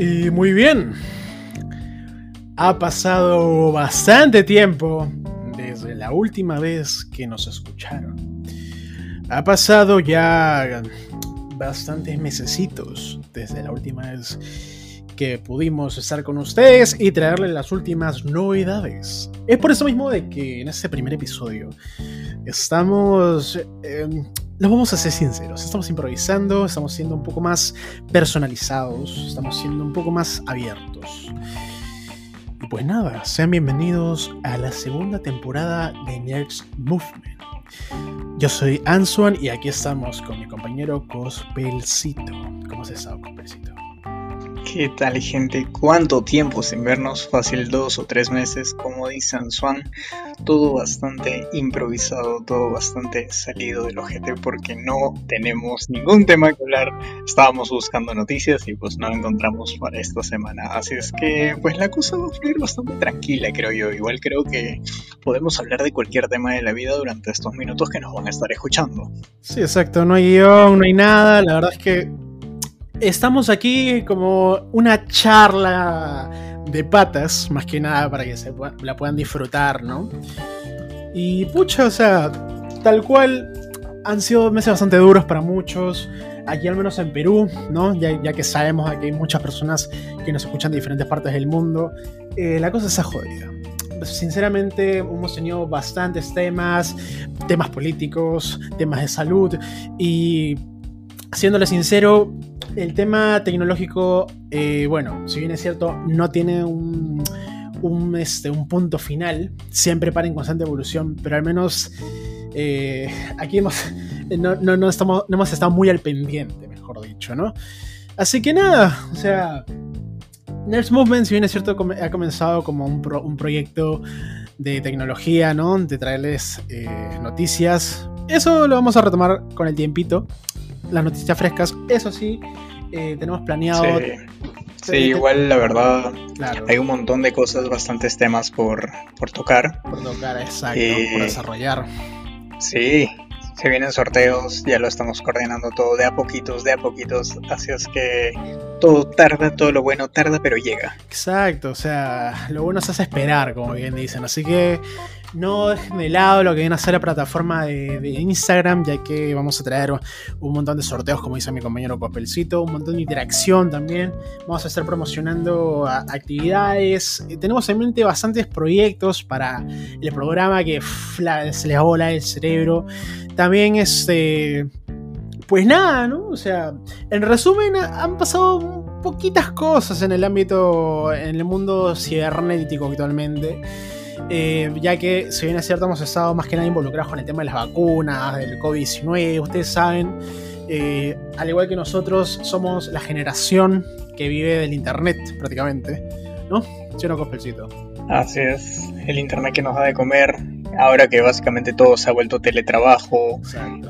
Y muy bien. Ha pasado bastante tiempo desde la última vez que nos escucharon. Ha pasado ya bastantes mesecitos desde la última vez que pudimos estar con ustedes y traerles las últimas novedades. Es por eso mismo de que en este primer episodio estamos... Eh, los vamos a ser sinceros, estamos improvisando, estamos siendo un poco más personalizados, estamos siendo un poco más abiertos. Y pues nada, sean bienvenidos a la segunda temporada de Nerds Movement. Yo soy Ansuan y aquí estamos con mi compañero Cospelcito. ¿Cómo has estado, Cospelcito? ¿Qué tal gente? ¿Cuánto tiempo sin vernos? Fácil dos o tres meses, como dice Swan. Todo bastante improvisado, todo bastante salido del ojete porque no tenemos ningún tema que hablar. Estábamos buscando noticias y pues no encontramos para esta semana. Así es que pues la cosa va a fluir bastante tranquila, creo yo. Igual creo que podemos hablar de cualquier tema de la vida durante estos minutos que nos van a estar escuchando. Sí, exacto. No hay guion, no hay nada. La verdad es que estamos aquí como una charla de patas, más que nada para que se la puedan disfrutar, ¿no? Y pucha, o sea, tal cual han sido meses bastante duros para muchos, aquí al menos en Perú, ¿no? Ya, que sabemos que hay muchas personas que nos escuchan de diferentes partes del mundo, eh, la cosa está jodida. Sinceramente hemos tenido bastantes temas, temas políticos, temas de salud y, siéndole sincero, el tema tecnológico, eh, bueno, si bien es cierto, no tiene un, este, un punto final, siempre para en constante evolución, pero al menos eh, aquí hemos, no, estamos, no hemos estado muy al pendiente, mejor dicho, ¿no? Así que nada, o sea, Nerds Movement, si bien es cierto, ha comenzado como un, un proyecto de tecnología, ¿no? De traerles eh, noticias. Eso lo vamos a retomar con el tiempito las noticias frescas. Eso sí, eh, tenemos planeado. Sí. igual la verdad hay un montón de cosas, bastantes temas por, tocar. Por tocar, exacto, eh, por desarrollar. Sí, se vienen sorteos, ya lo estamos coordinando todo de a poquitos, de a poquitos, así es que todo tarda, todo lo bueno tarda, pero llega. Exacto, o sea, lo bueno se hace esperar, como bien dicen, así que no dejen de lado lo que viene a ser la plataforma de, Instagram, ya que vamos a traer un montón de sorteos, como dice mi compañero Papelcito, un montón de interacción también. Vamos a estar promocionando actividades. Eh, tenemos en mente bastantes proyectos para el programa que se les vola el cerebro. También este. Pues nada, ¿no? O sea, en resumen, han pasado poquitas cosas en el ámbito, en el mundo cibernético actualmente. Eh, ya que, si bien es cierto, hemos estado más que nada involucrados con el tema de las vacunas, del COVID-19, ustedes saben, eh, al igual que nosotros, somos la generación que vive del Internet prácticamente, ¿no? ¿Sí o no, Cospelcito? Así es, el Internet que nos da de comer, ahora que básicamente todo se ha vuelto teletrabajo,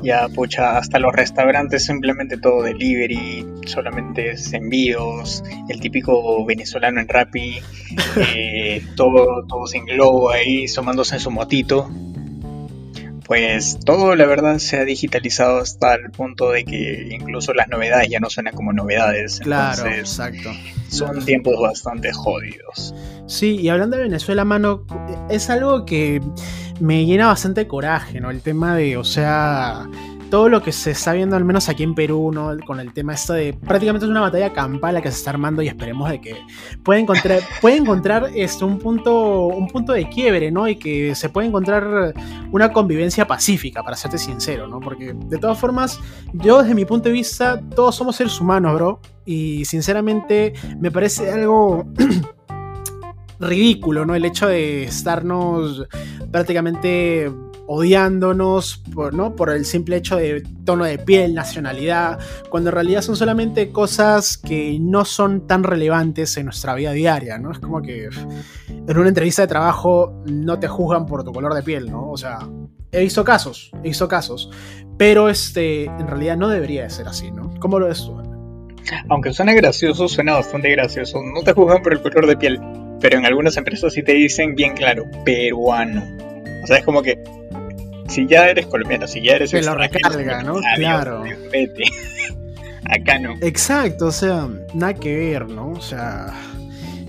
ya pucha, hasta los restaurantes simplemente todo delivery, solamente es envíos, el típico venezolano en Rappi, eh, todo, todo sin globo ahí, sumándose en su motito. Pues todo la verdad se ha digitalizado hasta el punto de que incluso las novedades ya no suenan como novedades. Claro, exacto. Son tiempos bastante jodidos. Sí, y hablando de Venezuela, mano, es algo que me llena bastante coraje, ¿no? El tema de, o sea, todo lo que se está viendo, al menos aquí en Perú, ¿no? Con el tema esto de prácticamente es una batalla campal la que se está armando y esperemos de que pueda encontrar, puede encontrar esto, un, punto, un punto de quiebre, ¿no? Y que se pueda encontrar una convivencia pacífica, para serte sincero, ¿no? Porque de todas formas, yo desde mi punto de vista, todos somos seres humanos, bro. Y sinceramente me parece algo ridículo, ¿no? El hecho de estarnos prácticamente odiándonos por, ¿no? por el simple hecho de tono de piel, nacionalidad, cuando en realidad son solamente cosas que no son tan relevantes en nuestra vida diaria, ¿no? Es como que en una entrevista de trabajo no te juzgan por tu color de piel, ¿no? O sea, he visto casos, he visto casos, pero este, en realidad no debería de ser así, ¿no? ¿Cómo lo ves tú? Aunque suene gracioso, suena bastante gracioso. No te juzgan por el color de piel pero en algunas empresas sí te dicen bien claro, peruano. O sea, es como que si ya eres colombiano, si ya eres... Se lo recarga, ¿no? Claro. acá no. Exacto, o sea, nada que ver, ¿no? O sea,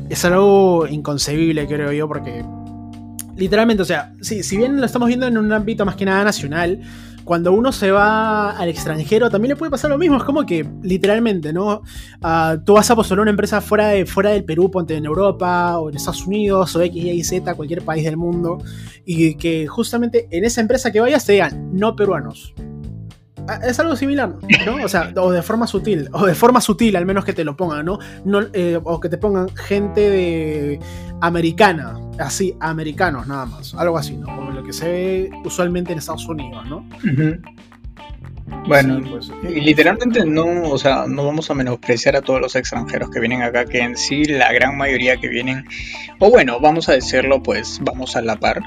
es algo inconcebible, creo yo, porque literalmente, o sea, si, si bien lo estamos viendo en un ámbito más que nada nacional, cuando uno se va al extranjero también le puede pasar lo mismo. Es como que, literalmente, ¿no? Ah, tú vas a postular una empresa fuera, de, fuera del Perú, ponte en Europa o en Estados Unidos o X, Y, Z, cualquier país del mundo, y que justamente en esa empresa que vayas te digan, no peruanos. Ah, es algo similar, ¿no? O sea, o de forma sutil, o de forma sutil al menos que te lo pongan, ¿no? no eh, o que te pongan gente de americana, así, americanos nada más, algo así, ¿no? Como lo que se ve usualmente en Estados Unidos, ¿no? Bueno, pues, y literalmente no, o sea, no vamos a menospreciar a todos los extranjeros que vienen acá, que en sí la gran mayoría que vienen, o bueno, vamos a decirlo, pues vamos a la par,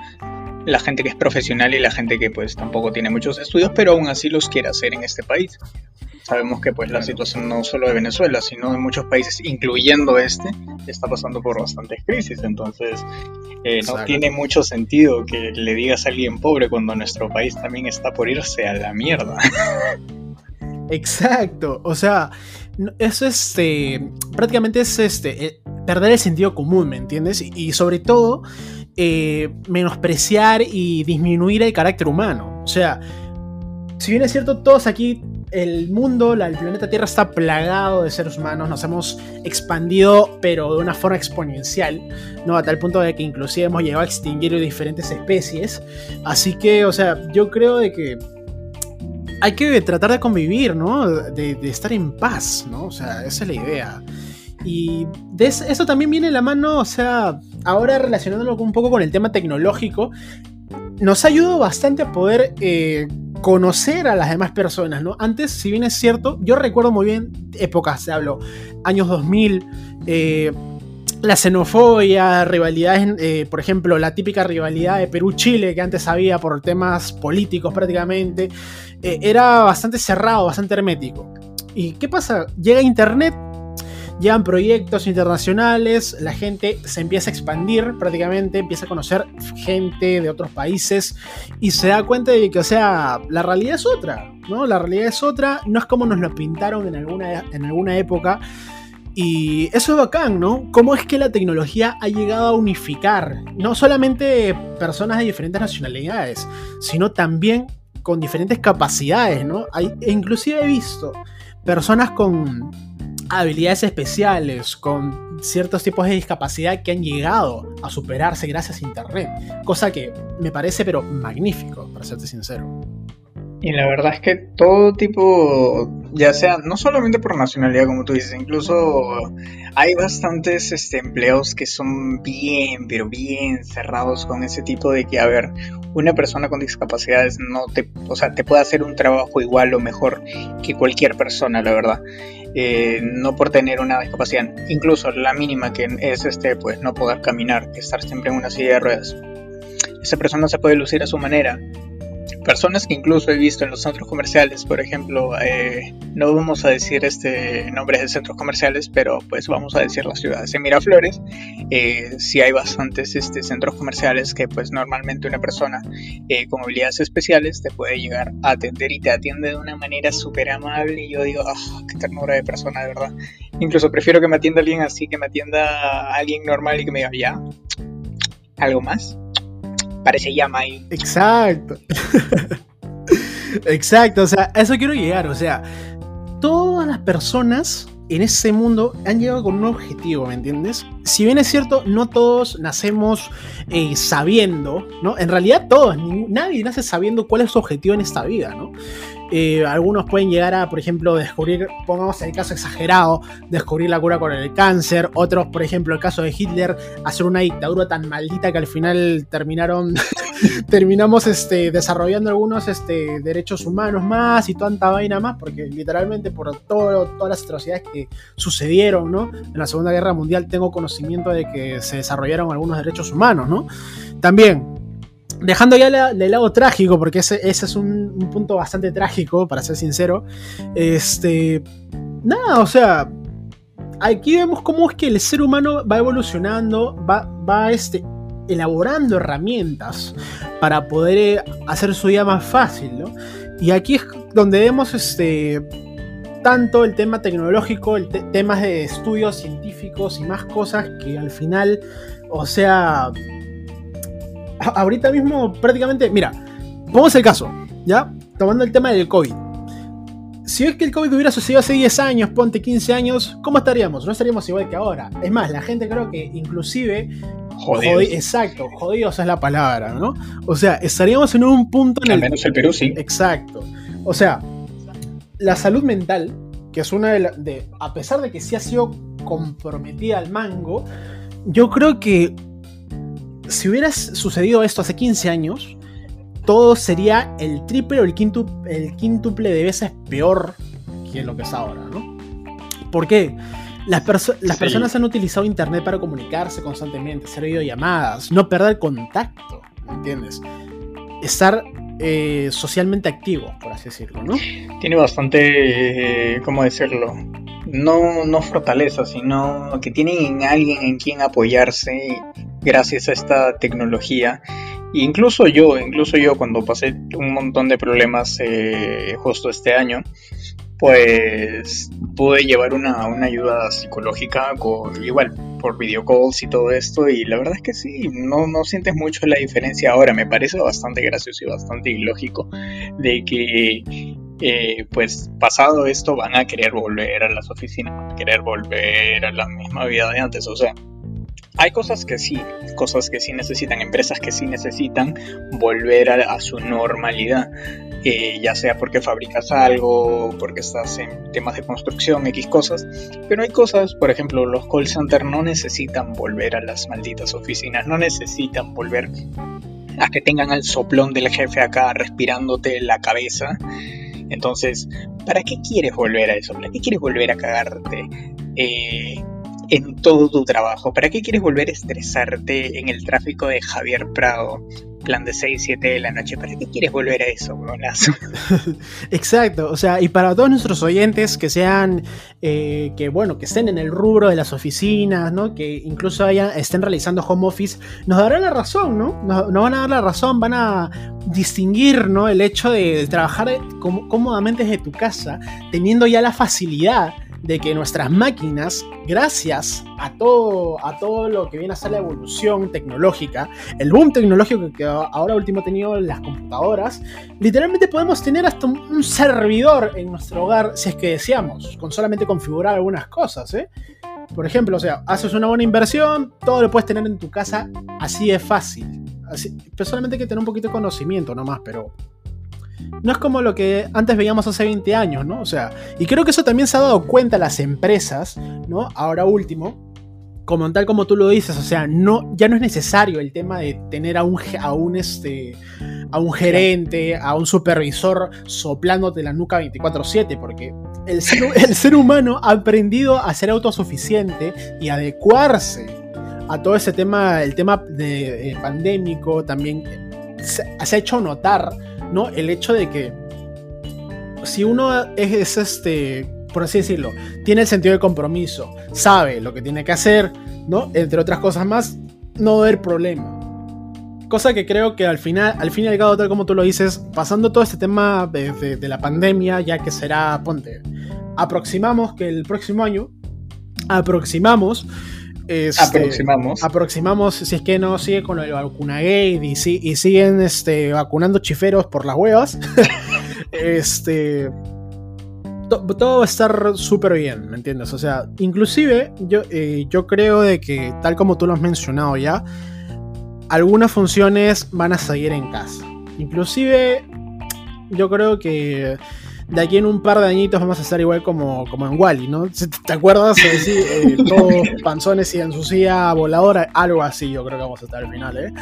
la gente que es profesional y la gente que pues tampoco tiene muchos estudios, pero aún así los quiere hacer en este país. Sabemos que pues la situación no solo de Venezuela, sino de muchos países, incluyendo este, está pasando por bastantes crisis. Entonces, eh, no tiene mucho sentido que le digas a alguien pobre cuando nuestro país también está por irse a la mierda. Exacto, o sea, eso es este, prácticamente es este, eh, perder el sentido común, ¿me entiendes? y sobre todo eh, menospreciar y disminuir el carácter humano. O sea, si bien es cierto, todos aquí, el mundo, el planeta Tierra está plagado de seres humanos, nos hemos expandido, pero de una forma exponencial, ¿no? A tal punto de que inclusive hemos llegado a extinguir diferentes especies. Así que, o sea, yo creo de que hay que tratar de convivir, ¿no? De, de estar en paz, ¿no? O sea, esa es la idea. Y de eso también viene la mano, o sea, ahora relacionándolo un poco con el tema tecnológico, nos ha ayudado bastante a poder eh, conocer a las demás personas, ¿no? Antes, si bien es cierto, yo recuerdo muy bien épocas, se hablo, años 2000, eh, la xenofobia, rivalidades, eh, por ejemplo, la típica rivalidad de Perú-Chile que antes había por temas políticos prácticamente, era bastante cerrado, bastante hermético. ¿Y qué pasa? Llega Internet llegan proyectos internacionales, la gente se empieza a expandir prácticamente, empieza a conocer gente de otros países y se da cuenta de que, o sea, la realidad es otra, ¿no? La realidad es otra, no es como nos lo pintaron en alguna, en alguna época. Y eso es bacán, ¿no? ¿Cómo es que la tecnología ha llegado a unificar no solamente personas de diferentes nacionalidades, sino también con diferentes capacidades, ¿no? Hay, e inclusive he visto personas con habilidades especiales, con ciertos tipos de discapacidad que han llegado a superarse gracias a Internet. Cosa que me parece pero magnífico, para serte sincero. Y la verdad es que todo tipo, ya sea, no solamente por nacionalidad, como tú dices, incluso hay bastantes este, empleos que son bien, pero bien cerrados con ese tipo de que, a ver, una persona con discapacidades no te, o sea, te puede hacer un trabajo igual o mejor que cualquier persona, la verdad. Eh, no por tener una discapacidad, incluso la mínima que es este, pues no poder caminar, estar siempre en una silla de ruedas. Esa persona se puede lucir a su manera personas que incluso he visto en los centros comerciales, por ejemplo, eh, no vamos a decir este nombres de centros comerciales, pero pues vamos a decir las ciudades. En Miraflores, eh, sí hay bastantes este, centros comerciales que pues normalmente una persona eh, con habilidades especiales te puede llegar a atender y te atiende de una manera súper amable y yo digo, oh, qué ternura de persona, de verdad. Incluso prefiero que me atienda alguien así, que me atienda alguien normal y que me diga, ya, algo más parece llama ahí. Exacto. Exacto, o sea, a eso quiero llegar, o sea, todas las personas en ese mundo han llegado con un objetivo, ¿me entiendes? Si bien es cierto, no todos nacemos eh, sabiendo, ¿no? En realidad todos, nadie nace sabiendo cuál es su objetivo en esta vida, ¿no? Eh, algunos pueden llegar a, por ejemplo, descubrir, pongamos el caso exagerado, descubrir la cura con el cáncer. Otros, por ejemplo, el caso de Hitler, hacer una dictadura tan maldita que al final terminaron, terminamos este, desarrollando algunos este, derechos humanos más y tanta vaina más, porque literalmente por todo, todas las atrocidades que sucedieron, ¿no? En la Segunda Guerra Mundial tengo conocimiento de que se desarrollaron algunos derechos humanos, ¿no? También Dejando ya del lado trágico, porque ese, es un, punto bastante trágico, para ser sincero. Este. Nada, o sea. Aquí vemos cómo es que el ser humano va evolucionando, va, va este, elaborando herramientas para poder eh, hacer su vida más fácil, ¿no? Y aquí es donde vemos este. tanto el tema tecnológico, el temas de estudios científicos y más cosas que al final, o sea, ahorita mismo prácticamente, mira, pongamos el caso, ¿ya? Tomando el tema del COVID. Si es que el COVID hubiera sucedido hace 10 años, ponte 15 años, ¿cómo estaríamos? No estaríamos igual que ahora. Es más, la gente creo que inclusive... Jodidos. exacto, jodidos es la palabra, ¿no? O sea, estaríamos en un punto en Al menos el Perú sí. Exacto. O sea, la salud mental, que es una de, de a pesar de que sí ha sido comprometida al mango, yo creo que si hubiera sucedido esto hace 15 años, todo sería el triple o el, quíntuple, el quíntuple de veces peor que lo que es ahora, ¿no? ¿Por qué? Las, las personas han utilizado internet para comunicarse constantemente, hacer videollamadas, no perder contacto, ¿me entiendes? Estar eh, socialmente activo, por así decirlo, ¿no? Tiene bastante, eh, ¿cómo decirlo? No, no fortaleza, sino que tienen alguien en quien apoyarse gracias a esta tecnología. Incluso yo, incluso yo cuando pasé un montón de problemas eh, justo este año, pues pude llevar una, ayuda psicológica con, igual por video calls y todo esto y la verdad es que sí, no, no sientes mucho la diferencia ahora, me parece bastante gracioso y bastante ilógico de que eh, pues pasado esto van a querer volver a las oficinas, van a querer volver a la misma vida de antes, o sea, hay cosas que sí, cosas que sí necesitan, empresas que sí necesitan volver a, su normalidad, eh, ya sea porque fabricas algo, porque estás en temas de construcción, X cosas, pero hay cosas, por ejemplo, los call centers no necesitan volver a las malditas oficinas, no necesitan volver a que tengan al soplón del jefe acá respirándote la cabeza. Entonces, ¿para qué quieres volver a eso? ¿Para qué quieres volver a cagarte? Eh, en todo tu trabajo. ¿Para qué quieres volver a estresarte en el tráfico de Javier Prado? Plan de 6, 7 de la noche. ¿Para qué quieres volver a eso, bronazo? Exacto, o sea, y para todos nuestros oyentes que sean, eh, que bueno, que estén en el rubro de las oficinas, ¿no? Que incluso estén realizando home office, nos darán la razón, ¿no? Nos, van a dar la razón, van a distinguir, ¿no? El hecho de trabajar cómodamente desde tu casa, teniendo ya la facilidad de que nuestras máquinas, gracias a todo, a todo lo que viene a ser la evolución tecnológica, el boom tecnológico que ahora último ha tenido las computadoras, literalmente podemos tener hasta un servidor en nuestro hogar si es que deseamos, con solamente configurar algunas cosas, ¿eh? Por ejemplo, o sea, haces una buena inversión, todo lo puedes tener en tu casa así de fácil. Así, solamente hay que tener un poquito de conocimiento nomás, pero no es como lo que antes veíamos hace 20 años, ¿no? O sea, y creo que eso también se ha dado cuenta las empresas, ¿no? Ahora último, como tal como tú lo dices, o sea, no, ya no es necesario el tema de tener a un, a un, este, a un gerente, a un supervisor soplándote la nuca 24/7, porque el ser, el ser humano ha aprendido a ser autosuficiente y adecuarse a todo ese tema, el tema de, eh, pandémico, también se ha hecho notar ¿no? El hecho de que si uno es, este, por así decirlo, tiene el sentido de compromiso, sabe lo que tiene que hacer, ¿no? Entre otras cosas más, no va a haber problema. Cosa que creo que al final, al fin y al cabo, tal como tú lo dices, pasando todo este tema de, de la pandemia, ya que será, ponte, aproximamos que el próximo año, aproximamos este, aproximamos. Aproximamos, si es que no sigue con el vacunagate y, y siguen este, vacunando chiferos por las huevas. este. todo va a estar súper bien, ¿me entiendes? O sea, inclusive yo, eh, yo creo de que, tal como tú lo has mencionado ya, algunas funciones van a seguir en casa. Inclusive, yo creo que de aquí en un par de añitos vamos a estar igual como, como en Wally, ¿no? ¿Te acuerdas? Sí, eh, todos panzones y en su silla voladora, algo así yo creo que vamos a estar al final, ¿eh?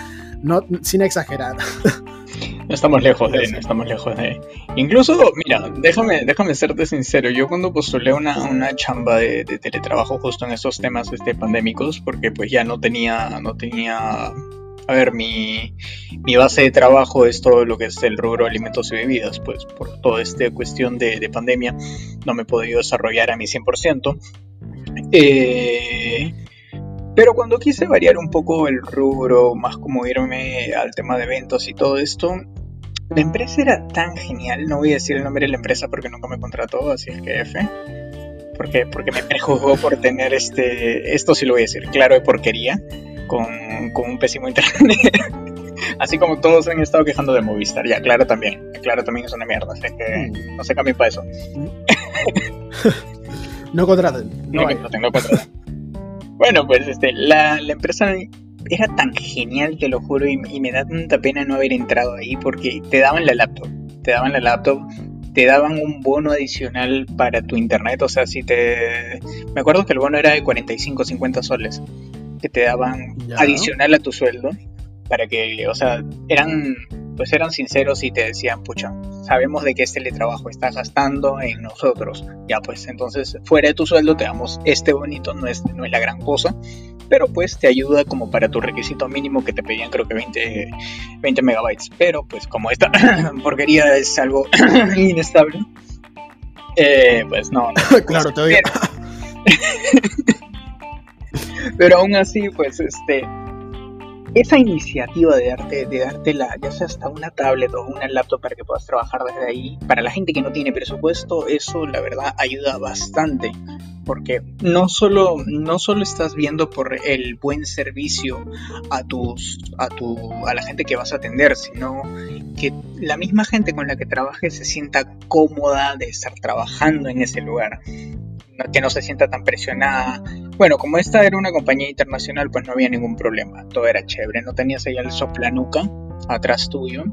No, sin exagerar. No estamos lejos de, no estamos lejos de. Incluso, mira, déjame, déjame serte sincero. Yo cuando postulé una, una chamba de, de teletrabajo justo en estos temas este, pandémicos, porque pues ya no tenía, no tenía a ver, mi, base de trabajo es todo lo que es el rubro alimentos y bebidas, pues por toda esta cuestión de, pandemia no me he podido desarrollar a mi 100%. Eh, pero cuando quise variar un poco el rubro, más como irme al tema de eventos y todo esto, La empresa era tan genial, no voy a decir el nombre de la empresa porque nunca me contrató, así es que F. Porque, porque me prejuzgó por tener este. Esto sí lo voy a decir, claro de porquería, con, con un pésimo internet. Así como todos han estado quejando de Movistar. Ya, claro también. Claro también es una mierda. Así que mm. no se cambien para eso. no contraten. No, no, no, contraten. bueno, pues este, la, la empresa era tan genial, te lo juro, y, me da tanta pena no haber entrado ahí porque te daban la laptop, te daban la laptop, te daban un bono adicional para tu internet, o sea, si te... Me acuerdo que el bono era de 45, 50 soles, que te daban adicional a tu sueldo, para que, o sea, eran pues eran sinceros y te decían, pucha, sabemos de qué este teletrabajo está gastando en nosotros. Ya pues, entonces fuera de tu sueldo te damos este bonito, no es, no es la gran cosa, pero pues te ayuda como para tu requisito mínimo que te pedían creo que 20, 20 megabytes. Pero pues como esta porquería es algo inestable, eh, pues no. claro, te pero aún así, pues este esa iniciativa de darte, de darte la, ya sea hasta una tablet o una laptop para que puedas trabajar desde ahí, para la gente que no tiene presupuesto, eso la verdad ayuda bastante. Porque no solo, no solo estás viendo por el buen servicio a tus, a tu, a la gente que vas a atender, sino que la misma gente con la que trabajes se sienta cómoda de estar trabajando en ese lugar que no se sienta tan presionada. Bueno, como esta era una compañía internacional, pues no había ningún problema, todo era chévere, no tenías ahí al soplanuca atrás tuyo.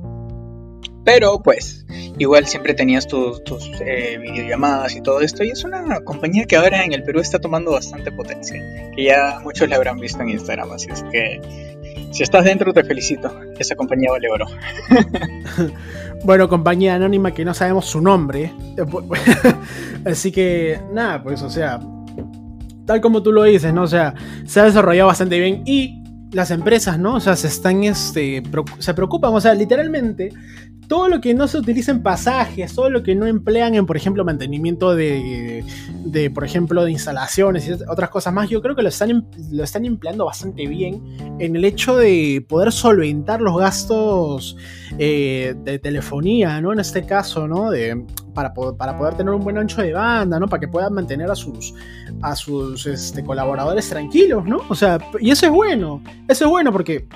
Pero pues, igual siempre tenías tus, eh, videollamadas y todo esto. Y es una compañía que ahora en el Perú está tomando bastante potencia. Que ya muchos la habrán visto en Instagram. Así es que si estás dentro, te felicito. Esa compañía vale oro. bueno, compañía anónima que no sabemos su nombre. Así que, nada, pues, o sea, tal como tú lo dices, ¿no? O sea, se ha desarrollado bastante bien y las empresas, ¿no? O sea, se están, este, se preocupan, o sea, literalmente todo lo que no se utiliza en pasajes, todo lo que no emplean en, por ejemplo, mantenimiento de, de por ejemplo, de instalaciones y otras cosas más, yo creo que lo están, em, lo están empleando bastante bien en el hecho de poder solventar los gastos eh, de telefonía, ¿no? En este caso, ¿no? De, para, para, poder tener un buen ancho de banda, ¿no? Para que puedan mantener a sus, a sus este, colaboradores tranquilos, ¿no? O sea, y eso es bueno, eso es bueno porque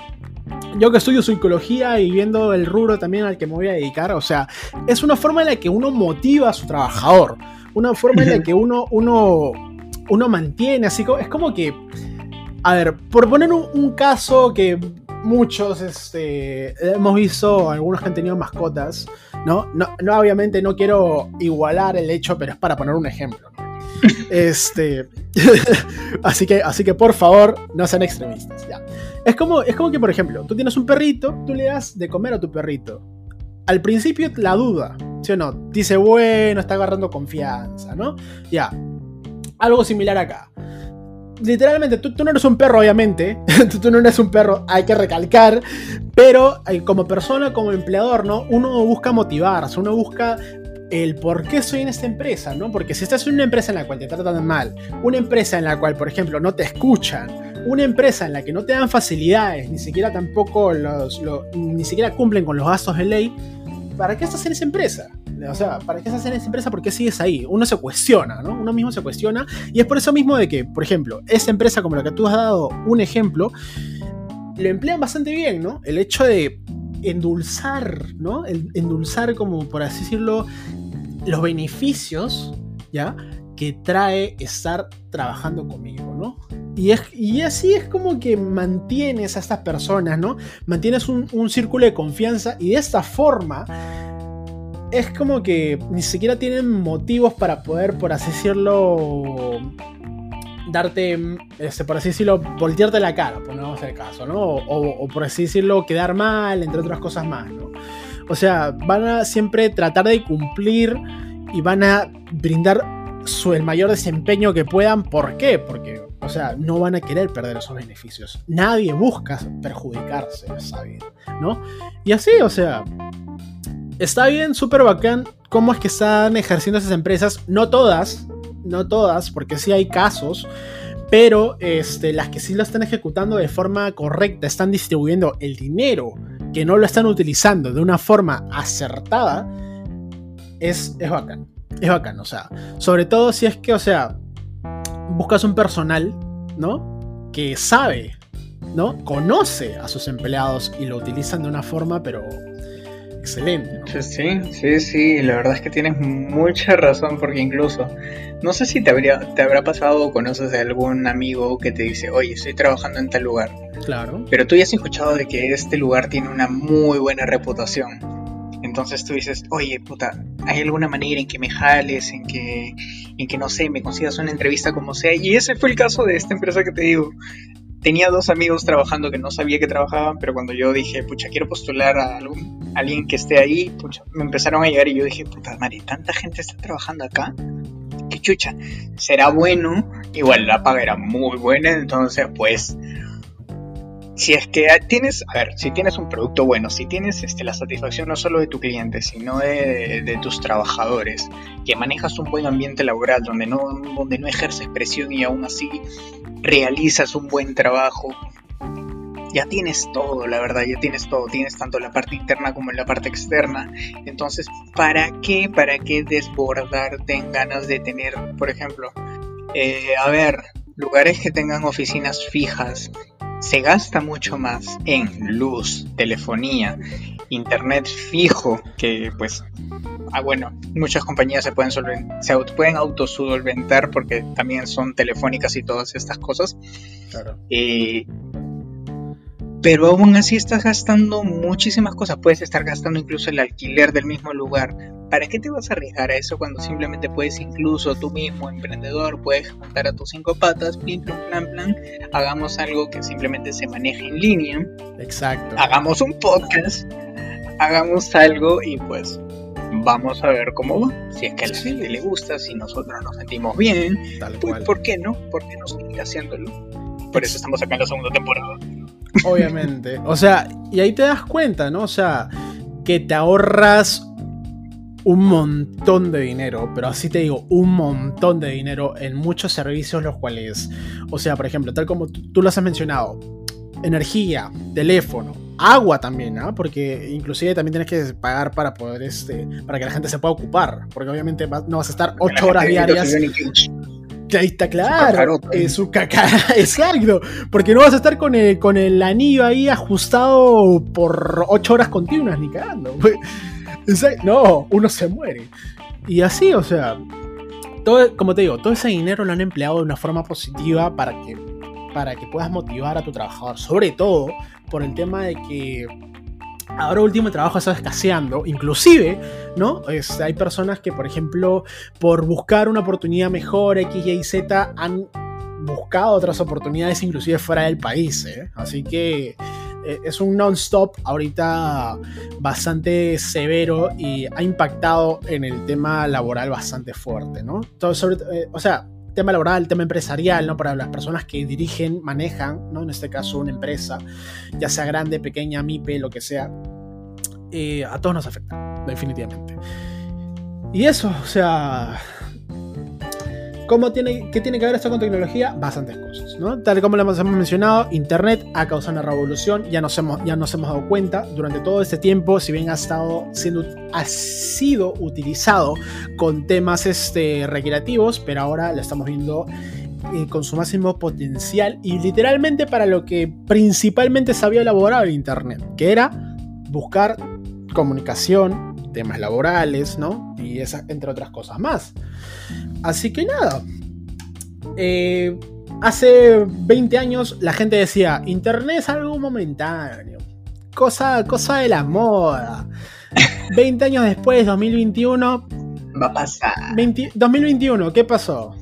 yo que estudio psicología y viendo el rubro también al que me voy a dedicar, o sea, es una forma en la que uno motiva a su trabajador, una forma en la que uno, uno, uno mantiene, así como, es como que, a ver, por poner un, caso que muchos este, hemos visto, algunos que han tenido mascotas, ¿no? ¿no? No, obviamente no quiero igualar el hecho, pero es para poner un ejemplo, Este, así, que, así que por favor, no sean extremistas, ya. Es como, es como que, por ejemplo, tú tienes un perrito, tú le das de comer a tu perrito. Al principio la duda, ¿sí o no? Dice, bueno, está agarrando confianza, ¿no? Ya. Algo similar acá. Literalmente, tú, no eres un perro, obviamente. tú, no eres un perro, hay que recalcar. Pero eh, como persona, como empleador, ¿no? Uno busca motivarse, uno busca el por qué soy en esta empresa, ¿no? Porque si estás en una empresa en la cual te tratan mal, una empresa en la cual, por ejemplo, no te escuchan, una empresa en la que no te dan facilidades, ni siquiera tampoco los, ni siquiera cumplen con los gastos de ley, ¿para qué estás en esa empresa? O sea, ¿para qué estás en esa empresa? ¿Por qué sigues ahí? Uno se cuestiona, ¿no? Uno mismo se cuestiona. Y es por eso mismo de que, por ejemplo, esa empresa como la que tú has dado un ejemplo, lo emplean bastante bien, ¿no? El hecho de endulzar, ¿no? endulzar, como por así decirlo, los beneficios, ¿ya? Que trae estar trabajando conmigo, ¿no? Y, así es como que mantienes a estas personas, ¿no? Mantienes un, círculo de confianza y de esta forma es como que ni siquiera tienen motivos para poder, por así decirlo, darte, este, por así decirlo, voltearte la cara, por no el caso, ¿no? O, por así decirlo, quedar mal, entre otras cosas más, ¿no? O sea, van a siempre tratar de cumplir y van a brindar su, el mayor desempeño que puedan. ¿Por qué? Porque o sea, no van a querer perder esos beneficios. Nadie busca perjudicarse, bien, ¿no? Y así, o sea, está bien, súper bacán cómo es que están ejerciendo esas empresas. No todas, no todas, porque sí hay casos, pero este, las que sí lo están ejecutando de forma correcta, están distribuyendo el dinero que no lo están utilizando de una forma acertada, es, es bacán. Es bacán, o sea, sobre todo si es que, o sea, buscas un personal, ¿no? Que sabe, ¿no? Conoce a sus empleados y lo utilizan de una forma, pero excelente. ¿no? Sí, sí, sí, la verdad es que tienes mucha razón porque incluso, no sé si te, habría, te habrá pasado o conoces de algún amigo que te dice, oye, estoy trabajando en tal lugar. Claro. Pero tú ya has escuchado de que este lugar tiene una muy buena reputación. Entonces tú dices, oye, puta, ¿hay alguna manera en que me jales, en que, en que no sé, me consigas una entrevista como sea? Y ese fue el caso de esta empresa que te digo tenía dos amigos trabajando que no sabía que trabajaban, pero cuando yo dije, pucha, quiero postular a, alguien que esté ahí, pucha, me empezaron a llegar y yo dije, puta madre, tanta gente está trabajando acá. Qué chucha, será bueno, igual la paga era muy buena, entonces pues si es que tienes, a ver, si tienes un producto bueno, si tienes este, la satisfacción no solo de tu cliente, sino de, tus trabajadores, que manejas un buen ambiente laboral donde no, donde no ejerces presión y aún así realizas un buen trabajo, ya tienes todo, la verdad, ya tienes todo, tienes tanto la parte interna como la parte externa. Entonces, ¿para qué? ¿Para qué desbordarte en ganas de tener, por ejemplo, eh, a ver, lugares que tengan oficinas fijas, se gasta mucho más en luz, telefonía, internet fijo, que pues, ah bueno, muchas compañías se pueden, se pueden autosolventar porque también son telefónicas y todas estas cosas. Claro. Eh, pero aún así estás gastando muchísimas cosas. Puedes estar gastando incluso el alquiler del mismo lugar. ¿Para qué te vas a arriesgar a eso cuando simplemente puedes incluso tú mismo, emprendedor, puedes juntar a tus cinco patas, pim, plan, plan, hagamos algo que simplemente se maneje en línea. Exacto. Hagamos un podcast, hagamos algo y pues vamos a ver cómo va. Si es que a la gente le gusta, si nosotros nos sentimos bien, Tal pues, ¿por qué no? ¿Por qué no seguir haciéndolo? Por eso estamos acá en la segunda temporada. Obviamente. O sea, y ahí te das cuenta, ¿no? O sea, que te ahorras un montón de dinero, pero así te digo, un montón de dinero en muchos servicios los cuales, o sea, por ejemplo, tal como tú, lo has mencionado, energía, teléfono, agua también, ¿ah? Porque inclusive también tienes que pagar para poder, este, para que la gente se pueda ocupar, porque obviamente no vas a estar ocho horas diarias. Ahí está claro. Es su caca. Exacto. Porque no vas a estar con el, con el anillo ahí ajustado por 8 horas continuas, ni cagando. No, uno se muere. Y así, o sea. Todo, como te digo, todo ese dinero lo han empleado de una forma positiva para que, para que puedas motivar a tu trabajador. Sobre todo por el tema de que Ahora último el trabajo está escaseando, inclusive, ¿no? hay personas que, por ejemplo, por buscar una oportunidad mejor, X, Y, Z, han buscado otras oportunidades inclusive fuera del país, ¿eh? Así que es un non-stop ahorita bastante severo y ha impactado en el tema laboral bastante fuerte, ¿no? Todo sobre, eh, o sea, tema laboral, tema empresarial, ¿no? Para las personas que dirigen, manejan, ¿no? En este caso una empresa, ya sea grande, pequeña, MIPE, lo que sea, eh, a todos nos afecta, definitivamente. Y eso, o sea, ¿Cómo tiene, ¿Qué tiene que ver esto con tecnología? Bastantes cosas, ¿no? Tal como lo hemos mencionado, Internet ha causado una revolución, ya nos hemos, ya nos hemos dado cuenta durante todo este tiempo, si bien ha, estado siendo, ha sido utilizado con temas este, recreativos, pero ahora lo estamos viendo eh, con su máximo potencial y literalmente para lo que principalmente se había elaborado Internet, que era buscar comunicación, temas laborales, ¿no? Y esa, entre otras cosas más. Así que nada. Eh, hace 20 años la gente decía, Internet es algo momentáneo. Cosa, cosa de la moda. 20 años después, 2021. Va a pasar. 2021, ¿qué pasó?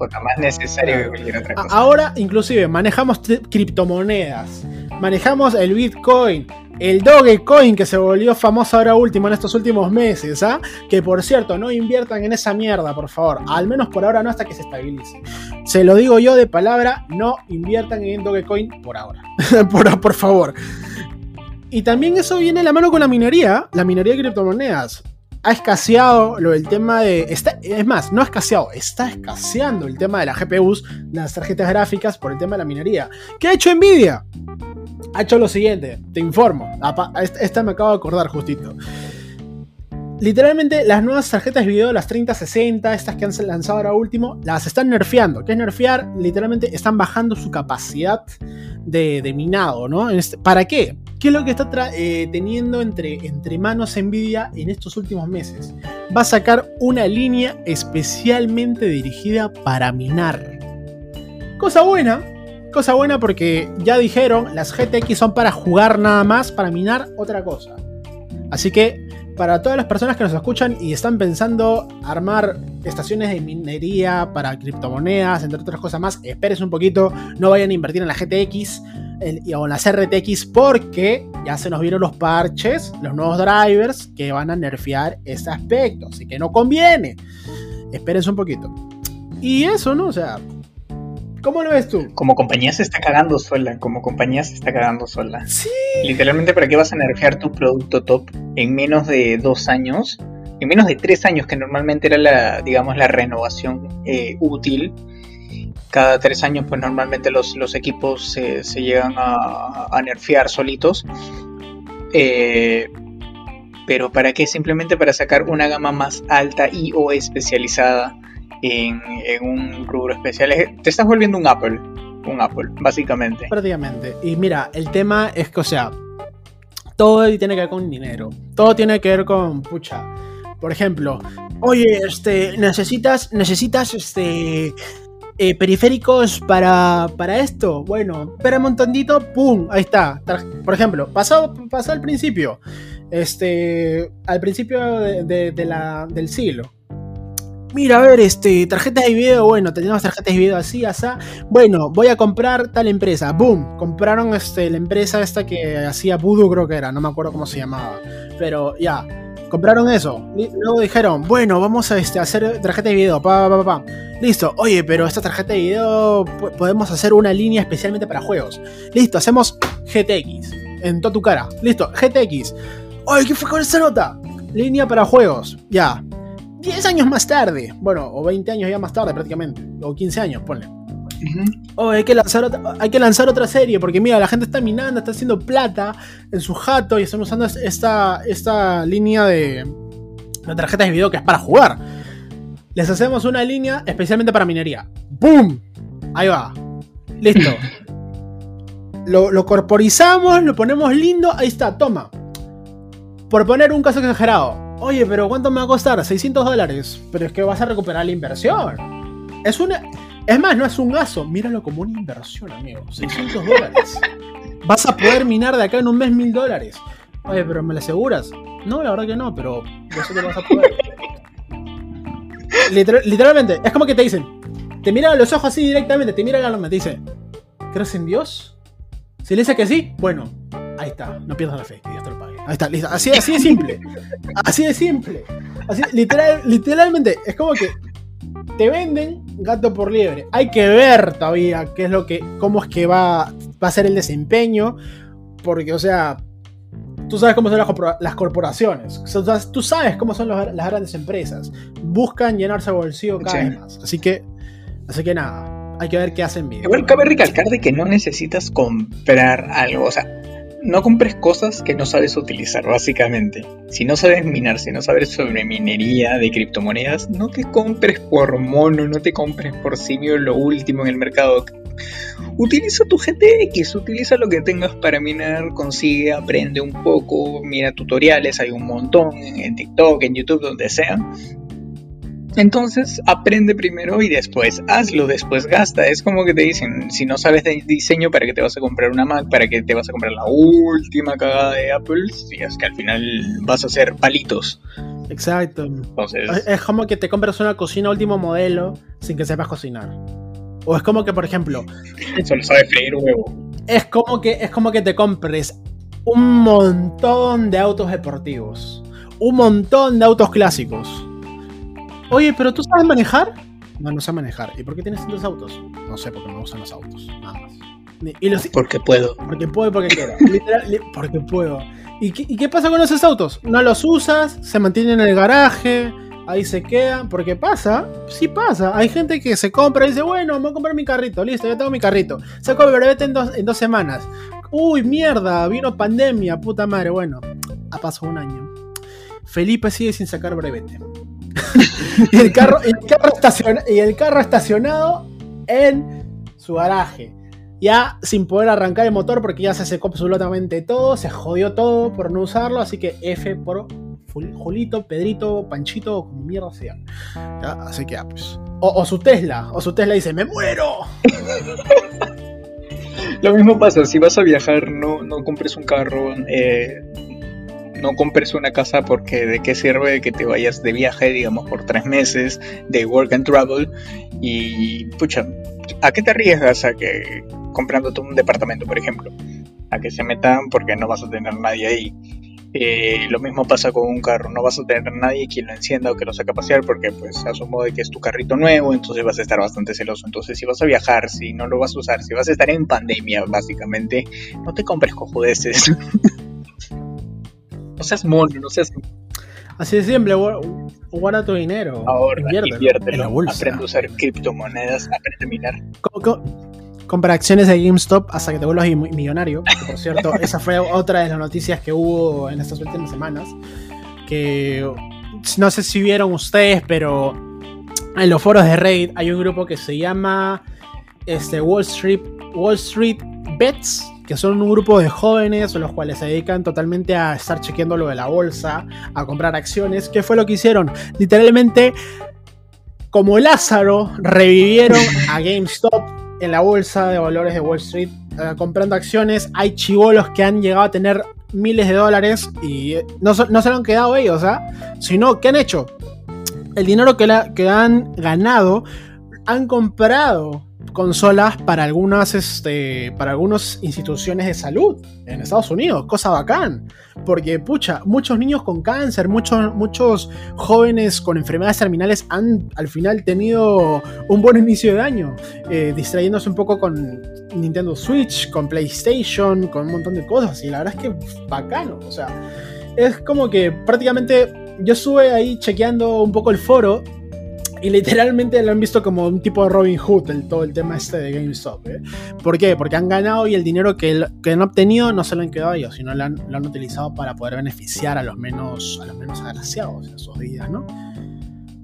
Lo más necesario que otra cosa. Ahora, inclusive, manejamos criptomonedas. Manejamos el Bitcoin el Dogecoin que se volvió famoso ahora último en estos últimos meses, ¿ah? Que por cierto, no inviertan en esa mierda, por favor. Al menos por ahora no hasta que se estabilice. Se lo digo yo de palabra, no inviertan en Dogecoin por ahora. por, por favor. Y también eso viene de la mano con la minería, la minería de criptomonedas. Ha escaseado lo del tema de. es más, no ha escaseado, está escaseando el tema de las GPUs, las tarjetas gráficas, por el tema de la minería. ¿Qué ha hecho Nvidia? Ha hecho lo siguiente, te informo. Esta me acabo de acordar justito. Literalmente las nuevas tarjetas de video, las 3060, estas que han lanzado ahora último, las están nerfeando. ¿Qué es nerfear? Literalmente están bajando su capacidad de, minado, ¿no? Este, ¿Para qué? ¿Qué es lo que está eh, teniendo entre, entre manos Nvidia en estos últimos meses? Va a sacar una línea especialmente dirigida para minar. Cosa buena, cosa buena porque ya dijeron, las GTX son para jugar nada más, para minar otra cosa. Así que para todas las personas que nos escuchan y están pensando armar estaciones de minería para criptomonedas, entre otras cosas más, esperes un poquito, no vayan a invertir en la GTX o en las RTX porque ya se nos vieron los parches, los nuevos drivers que van a nerfear ese aspecto, así que no conviene. Espérense un poquito. Y eso, ¿no? O sea, ¿Cómo lo ves tú? Como compañía se está cagando sola, como compañía se está cagando sola. Sí. Literalmente, ¿para qué vas a nerfear tu producto top en menos de dos años? En menos de tres años, que normalmente era la, digamos, la renovación eh, útil. Cada tres años, pues normalmente los, los equipos se, llegan a, nerfear solitos. Eh, pero ¿para qué? Simplemente para sacar una gama más alta y o especializada en, un rubro especial. Te estás volviendo un Apple, un Apple, básicamente. Prácticamente. Y mira, el tema es que, o sea, todo tiene que ver con dinero. Todo tiene que ver con, pucha, por ejemplo, oye, este, necesitas, necesitas, este, eh, periféricos para, para esto. Bueno, espera un montondito, pum, ahí está. Por ejemplo, pasó, pasó al principio, este, al principio de del siglo mira, a ver, este, tarjetas de video, bueno, tenemos tarjetas de video así, así. Bueno, voy a comprar tal empresa. Boom, compraron este, la empresa esta que hacía Voodoo, creo que era, no me acuerdo cómo se llamaba. Pero ya, compraron eso. Luego dijeron, bueno, vamos a este, hacer tarjeta de video, pa, pa, pa, Listo, oye, pero esta tarjeta de video podemos hacer una línea especialmente para juegos. Listo, hacemos GTX. En toda tu cara. Listo, GTX. Oye, ¿qué fue con esa nota? Línea para juegos. Ya, 10 años más tarde, bueno, o 20 años ya más tarde prácticamente, o 15 años, ponle. Oh, hay que, lanzar otra, hay que lanzar otra serie, porque mira, la gente está minando, está haciendo plata en su jato y están usando esta, esta línea de, de tarjetas de video que es para jugar. Les hacemos una línea especialmente para minería. ¡Boom! Ahí va. Listo. lo, lo corporizamos, lo ponemos lindo, ahí está, toma. Por poner un caso exagerado, Oye, pero ¿cuánto me va a costar? 600 dólares. Pero es que vas a recuperar la inversión. Es una. Es más, no es un gasto. Míralo como una inversión, amigo. 600 dólares. Vas a poder minar de acá en un mes mil dólares. Oye, pero ¿me lo aseguras? No, la verdad que no, pero eso te vas a poder. literalmente, es como que te dicen, te miran a los ojos así directamente, te miran a los ojos, te dice, ¿crees en Dios? Si le dice que sí, bueno, ahí está, no pierdas la fe, que Dios te lo pague. Ahí está, listo. Así, así de simple. Así de simple. Así, literal, literalmente, es como que te venden gato por liebre. Hay que ver todavía qué es lo que, cómo es que va, va a ser el desempeño. Porque, o sea, tú sabes cómo son las, corporaciones. tú sabes cómo son las grandes empresas. Buscan llenarse el bolsillo cada vez más. Así que, así que nada. Hay que ver qué hacen bien. Igual cabe recalcar de que no necesitas comprar algo. O sea, no compres cosas que no sabes utilizar, básicamente. Si no sabes minar, si no sabes sobre minería de criptomonedas, no te compres por mono, no te compres por simio lo último en el mercado. Utiliza tu GTX, utiliza lo que tengas para minar, consigue, aprende un poco, mira tutoriales, hay un montón en TikTok, en YouTube, donde sea. Entonces aprende primero y después hazlo, después gasta. Es como que te dicen, si no sabes de diseño, ¿para qué te vas a comprar una Mac? ¿Para qué te vas a comprar la última cagada de Apple? Y es que al final vas a hacer palitos. Exacto. Entonces, es como que te compras una cocina último modelo sin que sepas cocinar. O es como que, por ejemplo... Solo sabes freír huevo. Es como que, es como que te compres un montón de autos deportivos. Un montón de autos clásicos Oye, pero ¿tú sabes manejar? No, no sé manejar. ¿Y por qué tienes tantos autos? No sé, porque me gustan los autos, nada más. Y porque puedo. Porque puedo y porque quiero. Literal, porque puedo. ¿Y qué, pasa con esos autos? No los usas, se mantienen en el garaje, ahí se quedan. Porque pasa, sí pasa. Hay gente que se compra y dice, bueno, voy a comprar mi carrito, listo, ya tengo mi carrito. Saco el brevete en dos, en dos semanas. uy, mierda, vino pandemia, puta madre. Bueno, ha pasado un año. Felipe sigue sin sacar brevete. Y, el carro, y el carro estacionado en su garaje. Ya sin poder arrancar el motor porque ya se secó absolutamente todo, se jodió todo por no usarlo, así que F por Julito, Pedrito, Panchito, como mierda sea. Así que, pues. O, su Tesla, o su Tesla dice, ¡me muero! Lo mismo pasa, si vas a viajar, no, no compres un carro, eh, no compres una casa porque de qué sirve que te vayas de viaje, digamos, por tres meses de work and travel y, pucha, ¿a qué te arriesgas a que comprándote un departamento, por ejemplo? A que se metan porque no vas a tener nadie ahí. Eh, lo mismo pasa con un carro, no vas a tener nadie quien lo encienda o que lo saque a pasear porque pues asumo de que es tu carrito nuevo, entonces vas a estar bastante celoso. Entonces si vas a viajar, si no lo vas a usar, si vas a estar en pandemia básicamente, no te compres cojudeces. no seas mono, no seas... Así de simple, guarda tu dinero. Ahora, inviértelo, aprende a usar criptomonedas, aprende a minar. ¿Cómo, compra acciones de GameStop hasta que te vuelvas millonario. por cierto, esa fue otra de las noticias que hubo en estas últimas semanas. Que no sé si vieron ustedes, pero en los foros de Reddit hay un grupo que se llama este, Wall, Street, Wall Street Bets, que son un grupo de jóvenes los cuales se dedican totalmente a estar chequeando lo de la bolsa, a comprar acciones. ¿Qué fue lo que hicieron? Literalmente, como Lázaro, revivieron a GameStop en la bolsa de valores de Wall Street eh, comprando acciones. Hay chivolos que han llegado a tener miles de dólares y eh, no, se lo han quedado ellos, ¿ah? Sino, ¿qué han hecho? El dinero que, que han ganado han comprado consolas para algunas, este, para algunas instituciones de salud en Estados Unidos, cosa bacán, porque pucha, muchos niños con cáncer, muchos, muchos jóvenes con enfermedades terminales han al final tenido un buen inicio de año, eh, distrayéndose un poco con Nintendo Switch, con PlayStation, con un montón de cosas, y la verdad es que bacano, o sea, es como que prácticamente yo estuve ahí chequeando un poco el foro y literalmente lo han visto como un tipo de Robin Hood, el, todo el tema este de GameStop. ¿eh? ¿Por qué? Porque han ganado y el dinero que, que, han obtenido no se lo han quedado a ellos, sino lo han, lo han, utilizado para poder beneficiar a los menos, a los menos agraciados en sus vidas, ¿no?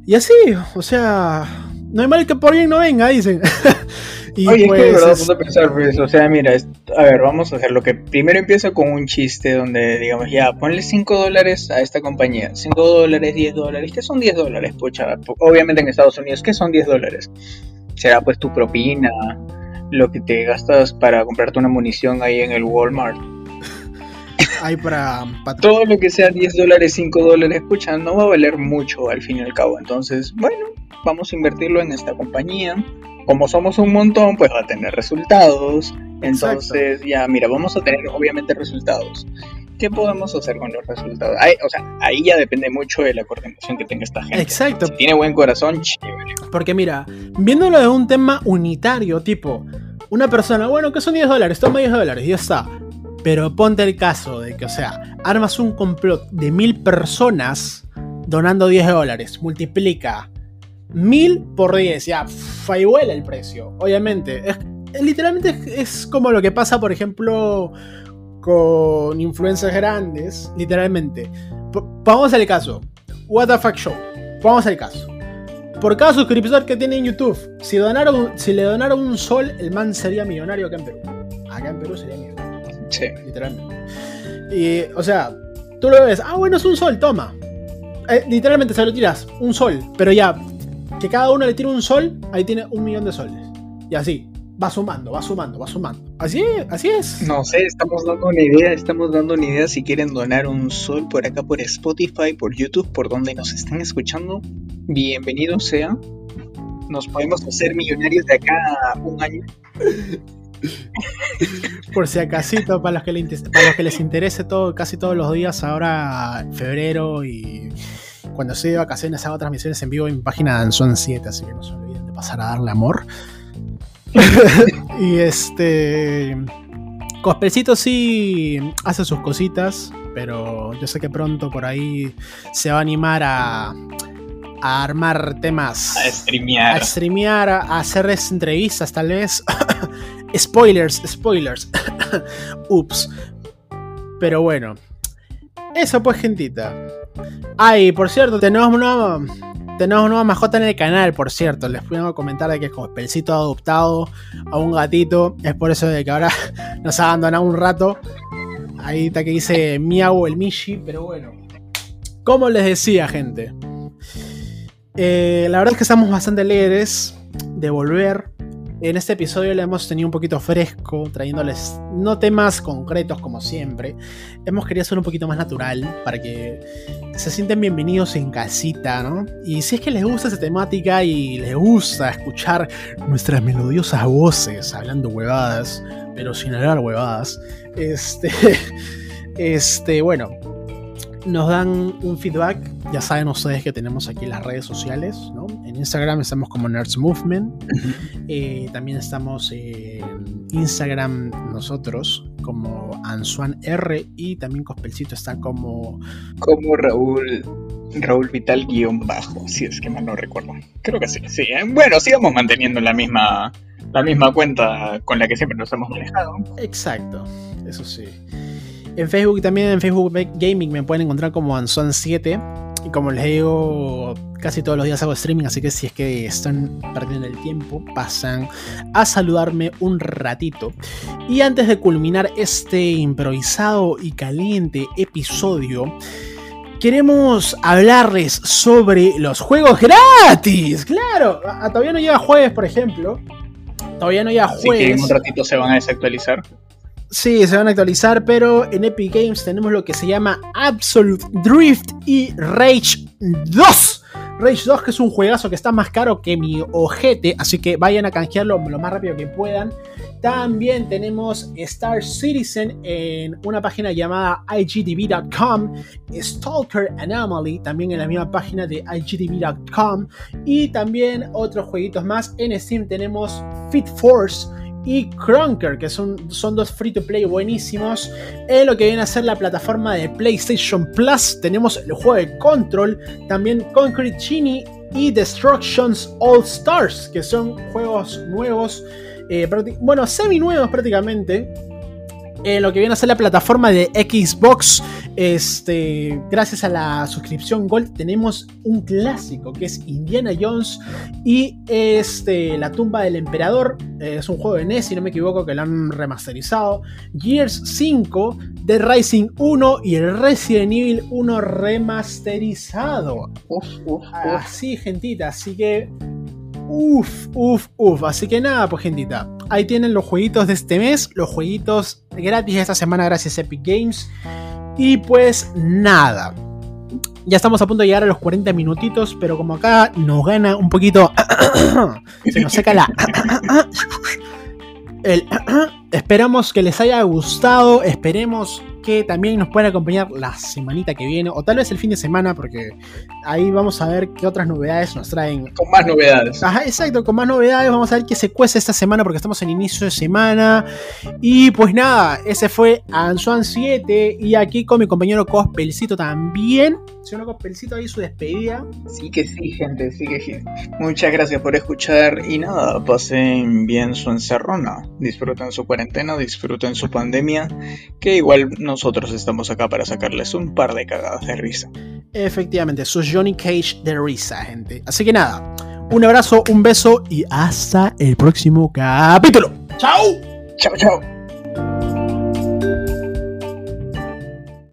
Y así, o sea, no hay mal que por bien no venga, dicen. y Oye, pues, es que de verdad, es... a pensar, pues, o sea, mira, a ver, vamos a hacer lo que primero empieza con un chiste donde, digamos, ya, ponle 5 dólares a esta compañía, 5 dólares, 10 dólares, ¿qué son 10 dólares? Pucha, obviamente en Estados Unidos, ¿qué son 10 dólares? Será pues tu propina, lo que te gastas para comprarte una munición ahí en el Walmart. Hay para, Todo lo que sea 10 dólares, 5 dólares, pucha, no va a valer mucho al fin y al cabo. Entonces, bueno, vamos a invertirlo en esta compañía. Como somos un montón, pues va a tener resultados. Entonces, ya, mira, vamos a tener obviamente resultados. ¿Qué podemos hacer con los resultados? o sea, ahí ya depende mucho de la coordinación que tenga esta gente. Exacto. Si tiene buen corazón, chévere. Porque mira, viéndolo de un tema unitario, tipo, una persona, bueno, que son 10 dólares, toma 10 dólares, y ya está. Pero ponte el caso de que, o sea, armas un complot de mil personas donando 10 dólares, multiplica 1000 por 10, ya, vuela el precio, obviamente. Es, literalmente es, como lo que pasa, por ejemplo, con influencers grandes, literalmente. vamos al caso, What the fuck show, vamos al caso. Por cada suscriptor que tiene en YouTube, si, donaron, si le donaron un sol, el man sería millonario acá en Perú. Acá en Perú sería millonario. Sí. Literalmente. Y, o sea, tú lo ves, ah, bueno, es un sol, toma. Eh, literalmente se lo tiras, un sol, pero ya, que cada uno le tire un sol, ahí tiene un millón de soles. Y así, va sumando, va sumando, va sumando. Así, así es. No sé, estamos dando una idea, estamos dando una idea si quieren donar un sol por acá por Spotify, por YouTube, por donde nos estén escuchando. Bienvenido sea. Nos podemos hacer millonarios de acá a un año. Por si acasito, para los que, les, para los que les interese todo, casi todos los días, ahora febrero y cuando estoy de vacaciones hago transmisiones en vivo en mi página son 7, así que no se olviden de pasar a darle amor. y este. Cospelcito sí hace sus cositas, pero yo sé que pronto por ahí se va a animar a, a armar temas. A streamear. A streamear, a hacer entrevistas tal vez. Spoilers, spoilers. Ups. Pero bueno. Eso pues, gentita. Ay, por cierto, tenemos una, tenemos nueva mascota en el canal, por cierto. Les puedo comentar de que es como pelcito adoptado a un gatito. Es por eso de que ahora nos ha abandonado un rato. Ahí está que dice Miau el Mishi, pero bueno. Como les decía, gente. Eh, la verdad es que estamos bastante alegres de volver. En este episodio le hemos tenido un poquito fresco, trayéndoles no temas concretos como siempre. Hemos querido hacer un poquito más natural para que se sienten bienvenidos en casita, ¿no? Y si es que les gusta esta temática y les gusta escuchar nuestras melodiosas voces hablando huevadas, pero sin hablar huevadas, este, este, bueno, nos dan un feedback. Ya saben ustedes que tenemos aquí las redes sociales, ¿no? En Instagram estamos como Nerds Movement. Eh, también estamos en Instagram nosotros como Ansuan R y también Cospelcito está como... Como Raúl Raúl Vital guion bajo, si es que mal no recuerdo. Creo que sí, sí. ¿eh? Bueno, sigamos manteniendo la misma, la misma cuenta con la que siempre nos hemos manejado. Exacto, eso sí. En Facebook también, en Facebook Gaming me pueden encontrar como Anson7. Y como les digo, casi todos los días hago streaming, así que si es que están perdiendo el tiempo, pasan a saludarme un ratito. Y antes de culminar este improvisado y caliente episodio, queremos hablarles sobre los juegos gratis. Claro, todavía no llega jueves, por ejemplo. Todavía no llega jueves. Que en un ratito se van a desactualizar. Sí, se van a actualizar, pero en Epic Games tenemos lo que se llama Absolute Drift y Rage 2. Rage 2 que es un juegazo que está más caro que mi ojete, así que vayan a canjearlo lo más rápido que puedan. También tenemos Star Citizen en una página llamada igtv.com, Stalker Anomaly también en la misma página de igtv.com y también otros jueguitos más. En Steam tenemos Fit Force y Crunker, que son, son dos free to play buenísimos. En lo que viene a ser la plataforma de PlayStation Plus, tenemos el juego de Control, también Concrete Genie y Destructions All Stars, que son juegos nuevos, eh, bueno, semi nuevos prácticamente en lo que viene a ser la plataforma de Xbox, este, gracias a la suscripción Gold, tenemos un clásico que es Indiana Jones y este, La tumba del emperador. Es un juego de NES, si no me equivoco, que lo han remasterizado. Gears 5, The Rising 1 y el Resident Evil 1 remasterizado. Así, gentita, así que Uf, uf, uf. Así que nada, pues gentita. Ahí tienen los jueguitos de este mes, los jueguitos gratis esta semana gracias a Epic Games. Y pues nada. Ya estamos a punto de llegar a los 40 minutitos, pero como acá nos gana un poquito... se nos seca la... El, esperamos que les haya gustado, esperemos que también nos puedan acompañar la semanita que viene, o tal vez el fin de semana, porque ahí vamos a ver qué otras novedades nos traen. Con más novedades. Ajá, exacto, con más novedades. Vamos a ver qué se cuece esta semana, porque estamos en inicio de semana. Y pues nada, ese fue Ansuan 7. Y aquí con mi compañero Cospelcito también. Señor Cospelcito ahí su despedida. Sí que sí, gente, sí que sí. Muchas gracias por escuchar. Y nada, pasen bien su encerrona. Disfruten su cuarentena, disfruten su pandemia. Que igual no nosotros estamos acá para sacarles un par de cagadas de risa. Efectivamente, sos Johnny Cage de risa, gente. Así que nada, un abrazo, un beso y hasta el próximo capítulo. ¡Chao! ¡Chao, chao!